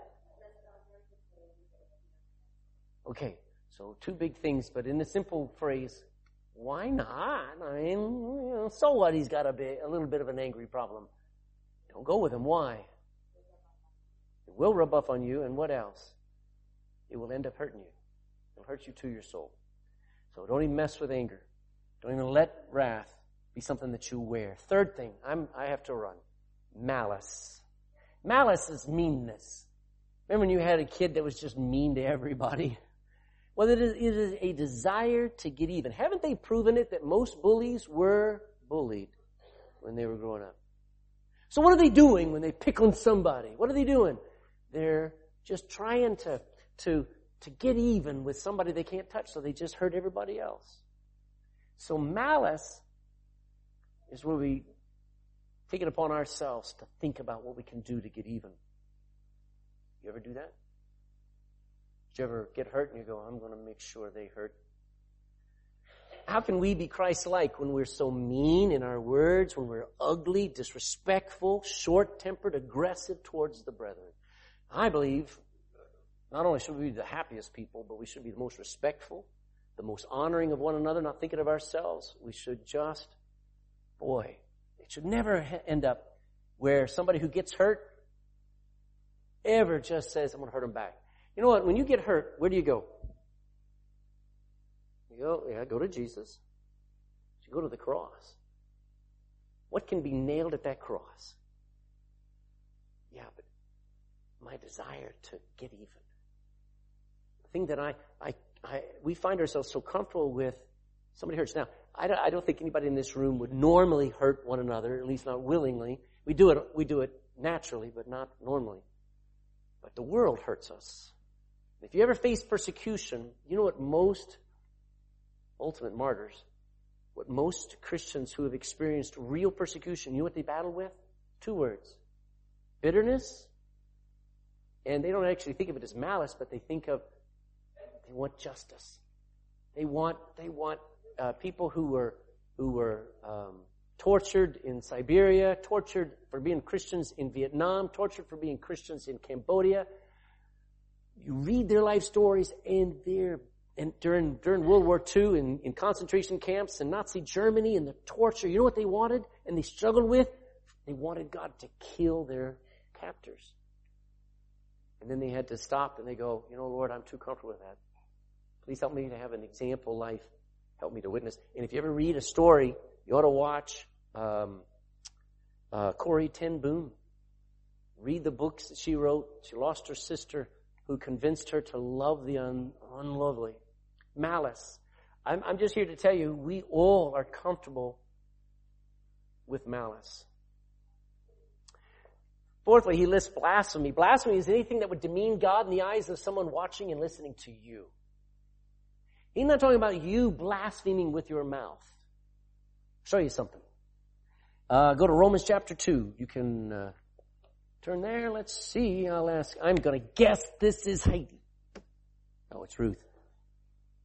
Okay. So two big things, but in a simple phrase, why not? I mean, so what? He's got a bit, a little bit of an angry problem. Don't go with him. Why? It will rub off on you, and what else? It will end up hurting you. It'll hurt you to your soul. So don't even mess with anger. Don't even let wrath be something that you wear. Third thing, I'm, I have to run. Malice. Malice is meanness. Remember when you had a kid that was just mean to everybody? Well, it is, it is a desire to get even. Haven't they proven it that most bullies were bullied when they were growing up? So what are they doing when they pick on somebody? What are they doing? They're just trying to, to, to get even with somebody they can't touch, so they just hurt everybody else. So malice is where we take it upon ourselves to think about what we can do to get even. You ever do that? Did you ever get hurt and you go, I'm going to make sure they hurt? How can we be Christ-like when we're so mean in our words, when we're ugly, disrespectful, short-tempered, aggressive towards the brethren? I believe not only should we be the happiest people, but we should be the most respectful, the most honoring of one another, not thinking of ourselves. We should just, boy, should never end up where somebody who gets hurt ever just says, I'm going to hurt them back. You know what? When you get hurt, where do you go? You go, yeah, go to Jesus. You go to the cross. What can be nailed at that cross? Yeah, but my desire to get even. The thing that I, I, I we find ourselves so comfortable with somebody hurts. Now, I don't, I don't think anybody in this room would normally hurt one another, at least not willingly. We do it, we do it naturally, but not normally. But the world hurts us. If you ever face persecution, you know what most ultimate martyrs, what most Christians who have experienced real persecution, you know what they battle with? Two words. Bitterness. And they don't actually think of it as malice, but they think of, they want justice. They want, they want uh, people who were, who were um, tortured in Siberia, tortured for being Christians in Vietnam, tortured for being Christians in Cambodia, you read their life stories and they're and during during World War II in, in concentration camps in Nazi Germany and the torture, you know what they wanted and they struggled with? They wanted God to kill their captors. And then they had to stop and they go, you know, Lord, I'm too comfortable with that. Please help me to have an example life. Help me to witness. And if you ever read a story, you ought to watch um, uh, Corrie ten Boom. Read the books that she wrote. She lost her sister who convinced her to love the un- unlovely. Malice. I'm, I'm just here to tell you, we all are comfortable with malice. Fourthly, he lists blasphemy. Blasphemy is anything that would demean God in the eyes of someone watching and listening to you. He's not talking about you blaspheming with your mouth. I'll show you something. Uh, go to Romans chapter 2. You can uh, turn there. Let's see. I'll ask. I'm going to guess this is Heidi. Oh, it's Ruth.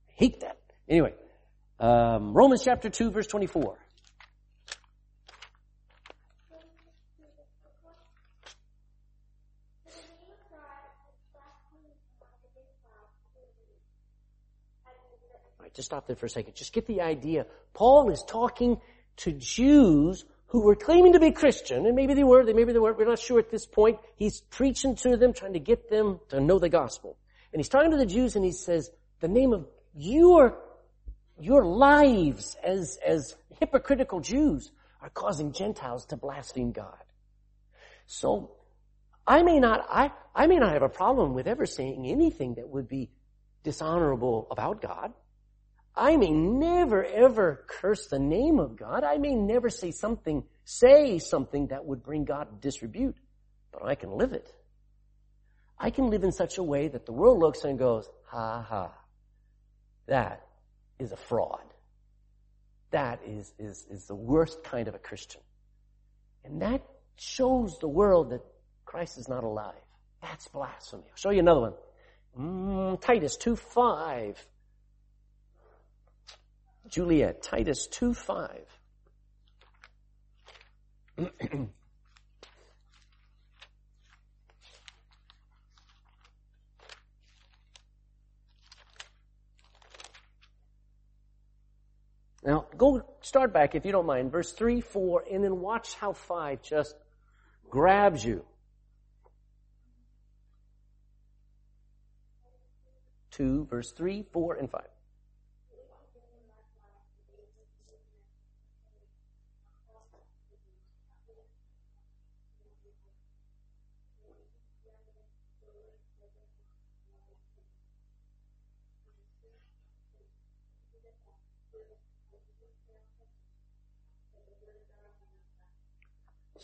I hate that. Anyway, um, Romans chapter 2, verse 24. Just stop there for a second. Just get the idea. Paul is talking to Jews who were claiming to be Christian, and maybe they were, they maybe they weren't, we're not sure at this point. He's preaching to them, trying to get them to know the gospel. And he's talking to the Jews and he says, the name of your, your lives as, as hypocritical Jews are causing Gentiles to blaspheme God. So, I may not, I, I may not have a problem with ever saying anything that would be dishonorable about God. I may never ever curse the name of God. I may never say something, say something that would bring God disrepute, but I can live it. I can live in such a way that the world looks and goes, ha ha, that is a fraud. That is, is, is the worst kind of a Christian. And that shows the world that Christ is not alive. That's blasphemy. I'll show you another one. Mm, Titus 2 5. Juliet, Titus 2 5. *clears throat* Now, go start back if you don't mind, verse 3, 4, and then watch how 5 just grabs you. 2, verse 3, 4, and 5.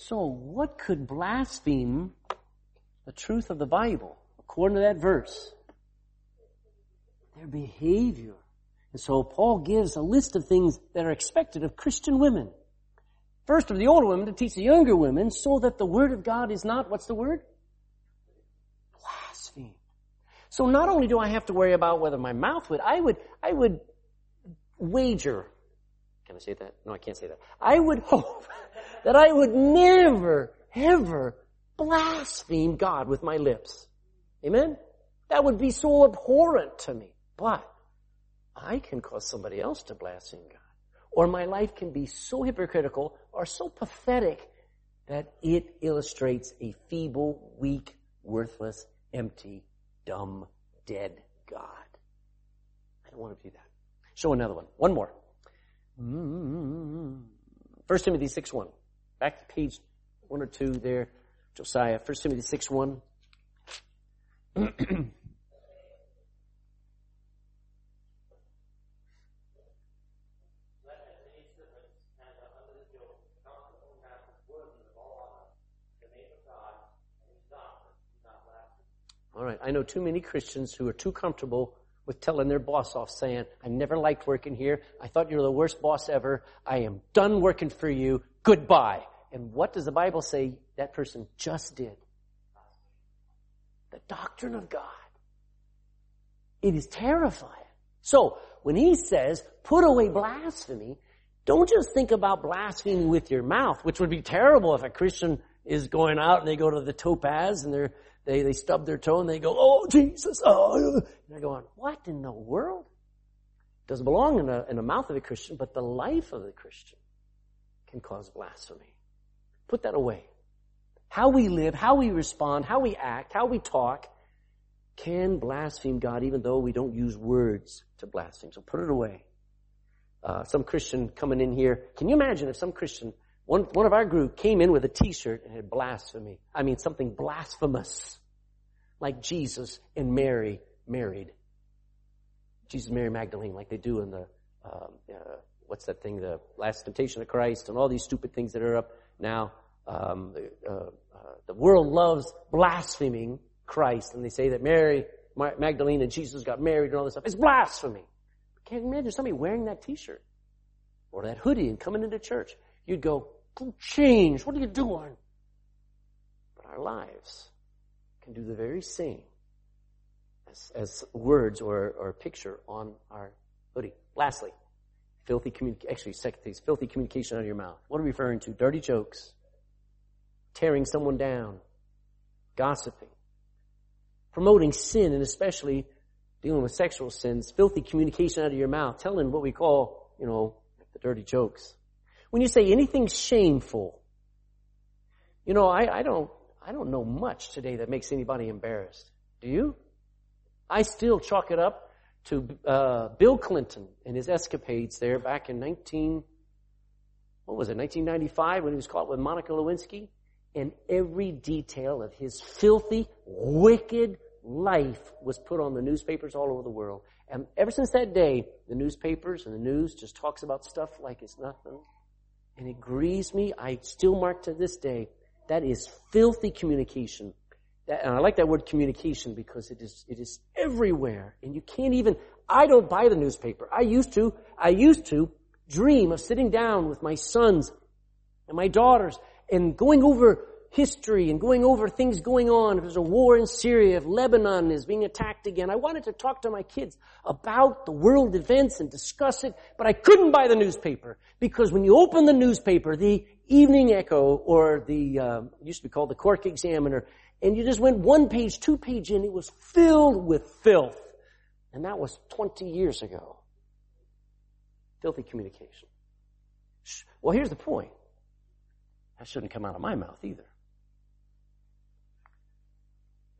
So what could blaspheme the truth of the Bible according to that verse? Their behavior. And so Paul gives a list of things that are expected of Christian women. First of the older women to teach the younger women so that the word of God is not, what's the word? Blaspheme. So not only do I have to worry about whether my mouth would, I would, I would wager. Can I say that? No, I can't say that. I would *laughs* hope that I would never, ever blaspheme God with my lips. Amen? That would be so abhorrent to me. But I can cause somebody else to blaspheme God. Or my life can be so hypocritical or so pathetic that it illustrates a feeble, weak, worthless, empty, dumb, dead God. I don't want to be that. Show another one. One more. Mm-hmm. First Timothy 6 1. Back to page one or two there, Josiah, 1 Timothy 6 1. All right, I know too many Christians who are too comfortable with telling their boss off saying, I never liked working here. I thought you were the worst boss ever. I am done working for you. Goodbye. And what does the Bible say that person just did? The doctrine of God. It is terrifying. So, when he says, put away blasphemy, don't just think about blaspheming with your mouth, which would be terrible if a Christian is going out and they go to the topaz and they're, they, they stub their toe and they go, oh Jesus, oh. And they're going, what in the world? Doesn't belong in the, in the mouth of a Christian, but the life of the Christian can cause blasphemy. Put that away. How we live, how we respond, how we act, how we talk can blaspheme God even though we don't use words to blaspheme. So put it away. Uh, some Christian coming in here. Can you imagine if some Christian, one, one of our group came in with a t-shirt and had blasphemy. I mean something blasphemous. Like Jesus and Mary married. Jesus and Mary Magdalene like they do in the um, uh, what's that thing, the last temptation of Christ and all these stupid things that are up now. Um, uh, uh, the world loves blaspheming Christ and they say that Mary, Magdalene and Jesus got married and all this stuff. It's blasphemy. Can't imagine somebody wearing that t-shirt or that hoodie and coming into church. You'd go, change. What are you doing? But our lives can do the very same as, as words or, or picture on our hoodie. Lastly, filthy communication, actually second thing, filthy communication out of your mouth. What are we referring to? Dirty jokes, tearing someone down, gossiping, promoting sin and especially dealing with sexual sins, filthy communication out of your mouth, telling what we call, you know, the dirty jokes. When you say anything shameful, you know, I, I don't, I don't know much today that makes anybody embarrassed. Do you? I still chalk it up to uh, Bill Clinton and his escapades there back in 19, what was it, 1995 when he was caught with Monica Lewinsky, and every detail of his filthy, wicked life was put on the newspapers all over the world. And ever since that day, the newspapers and the news just talks about stuff like it's nothing. And it grieves me. I still mark to this day. That is filthy communication. That, and I like that word communication because it is, it is everywhere. And you can't even, I don't buy the newspaper. I used to, I used to dream of sitting down with my sons and my daughters and going over history and going over things going on. If there's a war in Syria, if Lebanon is being attacked again, I wanted to talk to my kids about the world events and discuss it, but I couldn't buy the newspaper because when you open the newspaper, the Evening Echo or the uh, used to be called the Cork Examiner, and you just went one page, two page in, it was filled with filth, and that was 20 years ago. Filthy communication. Well, here's the point. That shouldn't come out of my mouth either.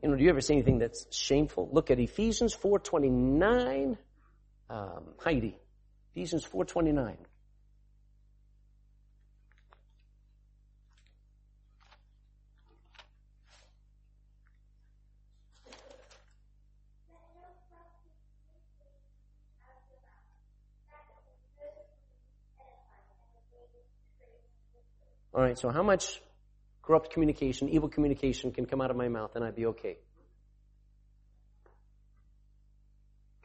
You know, do you ever see anything that's shameful? Look at Ephesians 4.29. Um, Heidi. Ephesians 4.29. All right, so how much corrupt communication, evil communication can come out of my mouth and I'd be okay.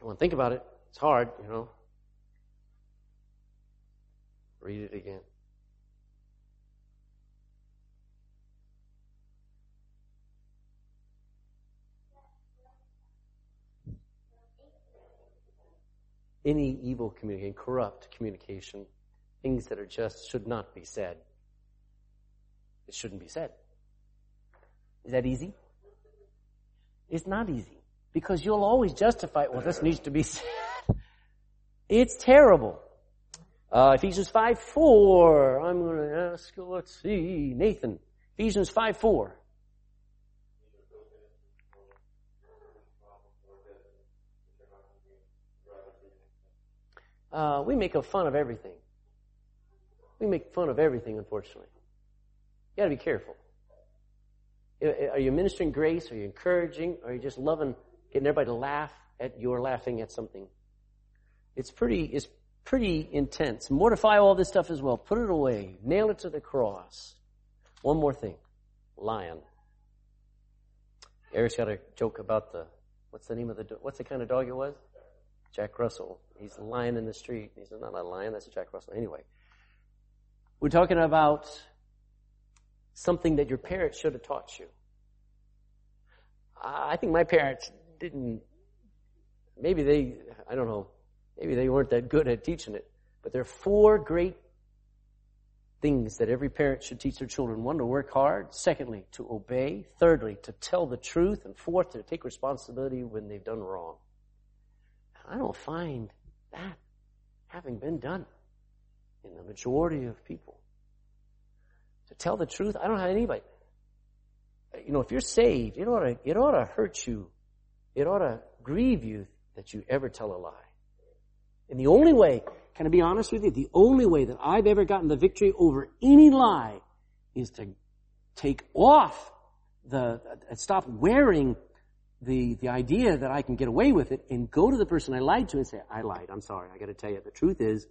I want to think about it. It's hard, you know. Read it again. Any evil communication, corrupt communication, things that are just should not be said. It shouldn't be said. Is that easy? It's not easy. Because you'll always justify, well, this needs to be said. It's terrible. Uh, Ephesians 5 4. I'm going to ask, let's see, Nathan. Ephesians 5 4. Uh, we make a fun of everything. We make fun of everything, unfortunately. You gotta be careful. Are you ministering grace? Are you encouraging? Are you just loving getting everybody to laugh at your laughing at something? It's pretty, it's pretty intense. Mortify all this stuff as well. Put it away. Nail it to the cross. One more thing. Lion. Eric's got a joke about the, what's the name of the, what's the kind of dog it was? Jack Russell. He's a lion in the street. He's not a lion, that's a Jack Russell. Anyway. We're talking about something that your parents should have taught you. I think my parents didn't, maybe they, I don't know, maybe they weren't that good at teaching it, but there are four great things that every parent should teach their children. One, to work hard. Secondly, to obey. Thirdly, to tell the truth. And fourth, to take responsibility when they've done wrong. I don't find that having been done in the majority of people. To tell the truth, I don't have anybody. You know, if you're saved, it ought to, it ought to hurt you. It ought to grieve you that you ever tell a lie. And the only way, can I be honest with you? The only way that I've ever gotten the victory over any lie is to take off the, stop wearing the, the idea that I can get away with it and go to the person I lied to and say, I lied, I'm sorry, I gotta tell you, the truth is,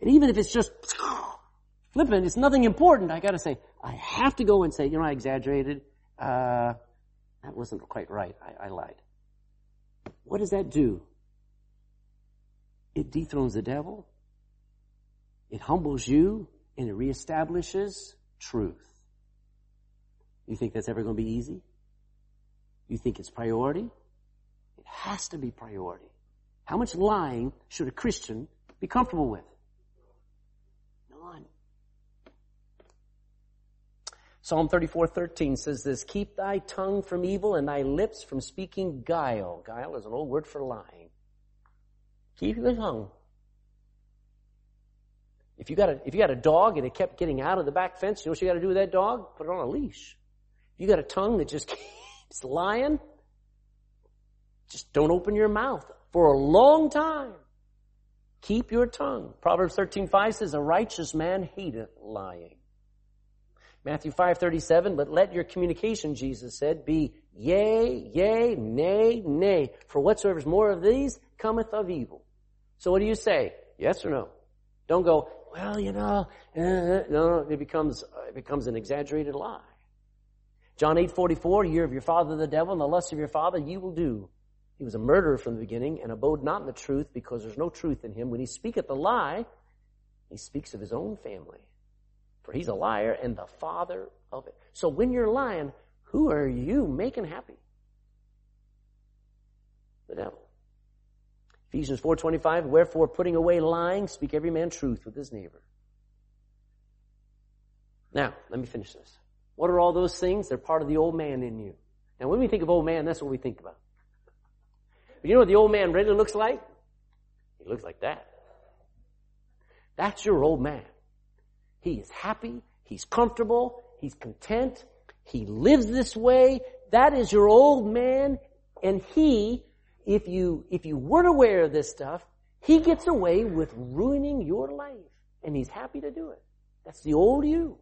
and even if it's just flippant, it's nothing important, I gotta say, I have to go and say, you know, I exaggerated, uh, that wasn't quite right, I, I lied. What does that do? It dethrones the devil, it humbles you, and it reestablishes truth. You think that's ever going to be easy? You think it's priority? It has to be priority. How much lying should a Christian be comfortable with? Psalm 34:13 says this, "Keep thy tongue from evil and thy lips from speaking guile." Guile is an old word for lying. Keep your tongue. If you got a if you got a dog and it kept getting out of the back fence, you know what you got to do with that dog? Put it on a leash. If you got a tongue that just *laughs* keeps lying. Just don't open your mouth for a long time. Keep your tongue. Proverbs 13:5 says, "A righteous man hateth lying." Matthew 5:37, "But let your communication," Jesus said, "be yea, yea, nay, nay, for whatsoever is more of these cometh of evil." So what do you say? Yes or no? Don't go, well, you know, uh, no, it becomes, it becomes an exaggerated lie. John 8, 44, you of your father the devil, and the lust of your father you will do. He was a murderer from the beginning, and abode not in the truth, because there's no truth in him. When he speaketh the lie, he speaks of his own family. For he's a liar and the father of it. So when you're lying, who are you making happy? The devil. Ephesians 4.25, wherefore putting away lying, speak every man truth with his neighbor. Now, let me finish this. What are all those things? They're part of the old man in you. Now when we think of old man, that's what we think about. But you know what the old man really looks like? He looks like that. That's your old man. He is happy. He's comfortable. He's content. He lives this way. That is your old man. And he, if you, if you weren't aware of this stuff, he gets away with ruining your life. And he's happy to do it. That's the old you.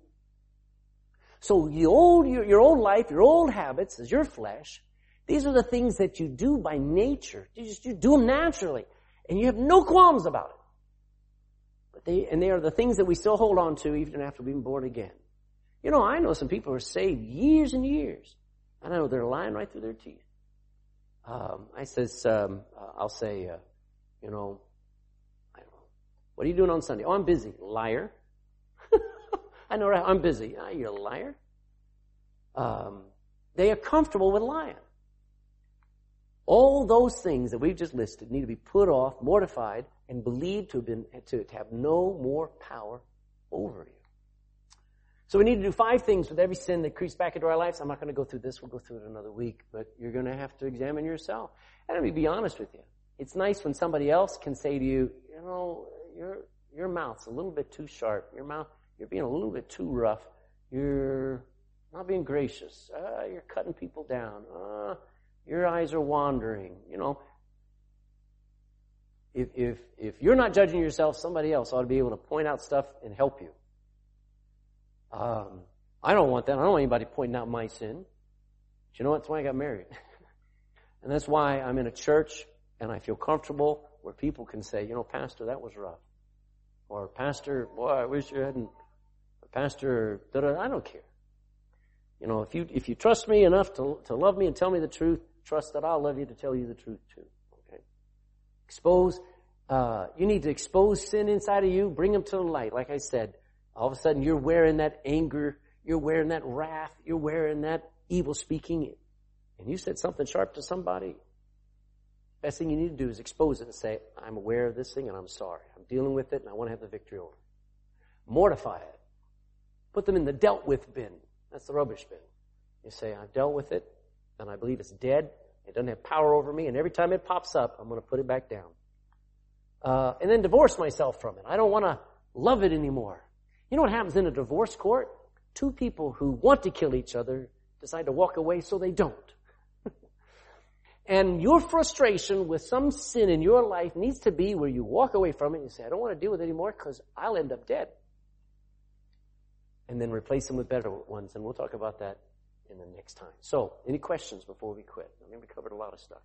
So the old, your, your old life, your old habits is your flesh. These are the things that you do by nature. You just, you do them naturally. And you have no qualms about it. But they, and they are the things that we still hold on to even after being born again. You know, I know some people who are saved years and years. And I know they're lying right through their teeth. Um, I says, um, uh, I'll say, uh, you know, know, what are you doing on Sunday? Oh, I'm busy. Liar. *laughs* I know I'm busy. Ah, you're a liar. Um, they are comfortable with lying. All those things that we've just listed need to be put off, mortified, and believed to have been to, have no more power over you. So we need to do five things with every sin that creeps back into our lives. I'm not going to go through this. We'll go through it another week, but you're going to have to examine yourself. And let me be honest with you. It's nice when somebody else can say to you, you know, your your mouth's a little bit too sharp. Your mouth you're being a little bit too rough. You're not being gracious. Uh, you're cutting people down. Uh, your eyes are wandering. You know, if, if, if you're not judging yourself, somebody else ought to be able to point out stuff and help you. Um, I don't want that. I don't want anybody pointing out my sin. But you know what? That's why I got married. *laughs* and that's why I'm in a church and I feel comfortable where people can say, you know, Pastor, that was rough. Or Pastor, boy, I wish you hadn't Or, Pastor, I don't care. You know, if you, if you trust me enough to, to love me and tell me the truth, trust that I'll love you to tell you the truth too. Expose, uh, you need to expose sin inside of you, bring them to the light. Like I said, all of a sudden you're wearing that anger, you're wearing that wrath, you're wearing that evil speaking, and you said something sharp to somebody. Best thing you need to do is expose it and say, I'm aware of this thing and I'm sorry. I'm dealing with it and I want to have the victory over it. Mortify it. Put them in the dealt with bin. That's the rubbish bin. You say, I've dealt with it, and I believe it's dead. It doesn't have power over me, and every time it pops up, I'm going to put it back down. Uh, and then divorce myself from it. I don't want to love it anymore. You know what happens in a divorce court? Two people who want to kill each other decide to walk away so they don't. *laughs* and your frustration with some sin in your life needs to be where you walk away from it and you say, I don't want to deal with it anymore because I'll end up dead and then replace them with better ones. And we'll talk about that in the next time. So, any questions before we quit? I mean, we covered a lot of stuff.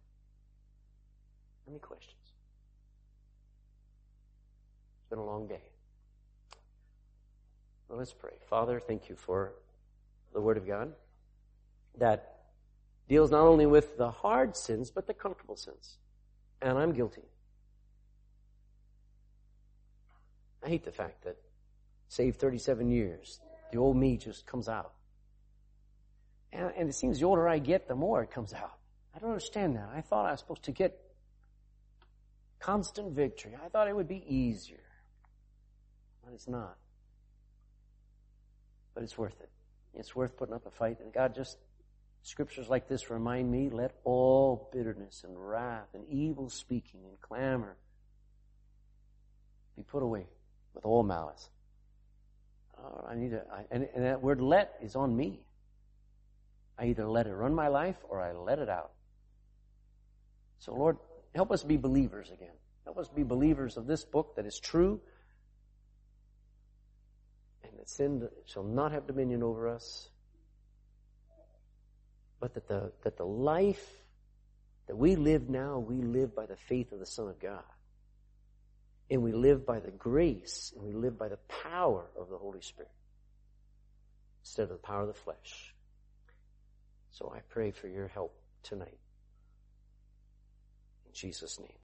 Any questions? It's been a long day. Well, let's pray. Father, thank you for the Word of God that deals not only with the hard sins, but the comfortable sins. And I'm guilty. I hate the fact that saved 37 years, the old me just comes out. And, and it seems the older I get, the more it comes out. I don't understand that. I thought I was supposed to get constant victory. I thought it would be easier. But it's not. But it's worth it. It's worth putting up a fight. And God just, scriptures like this remind me, let all bitterness and wrath and evil speaking and clamor be put away with all malice. Oh, I need to, I, and, and that word let is on me. I either let it run my life or I let it out. So Lord, help us be believers again. Help us be believers of this book that is true and that sin shall not have dominion over us, but that the, that the life that we live now, we live by the faith of the Son of God. And we live by the grace and we live by the power of the Holy Spirit instead of the power of the flesh. So I pray for your help tonight. In Jesus' name.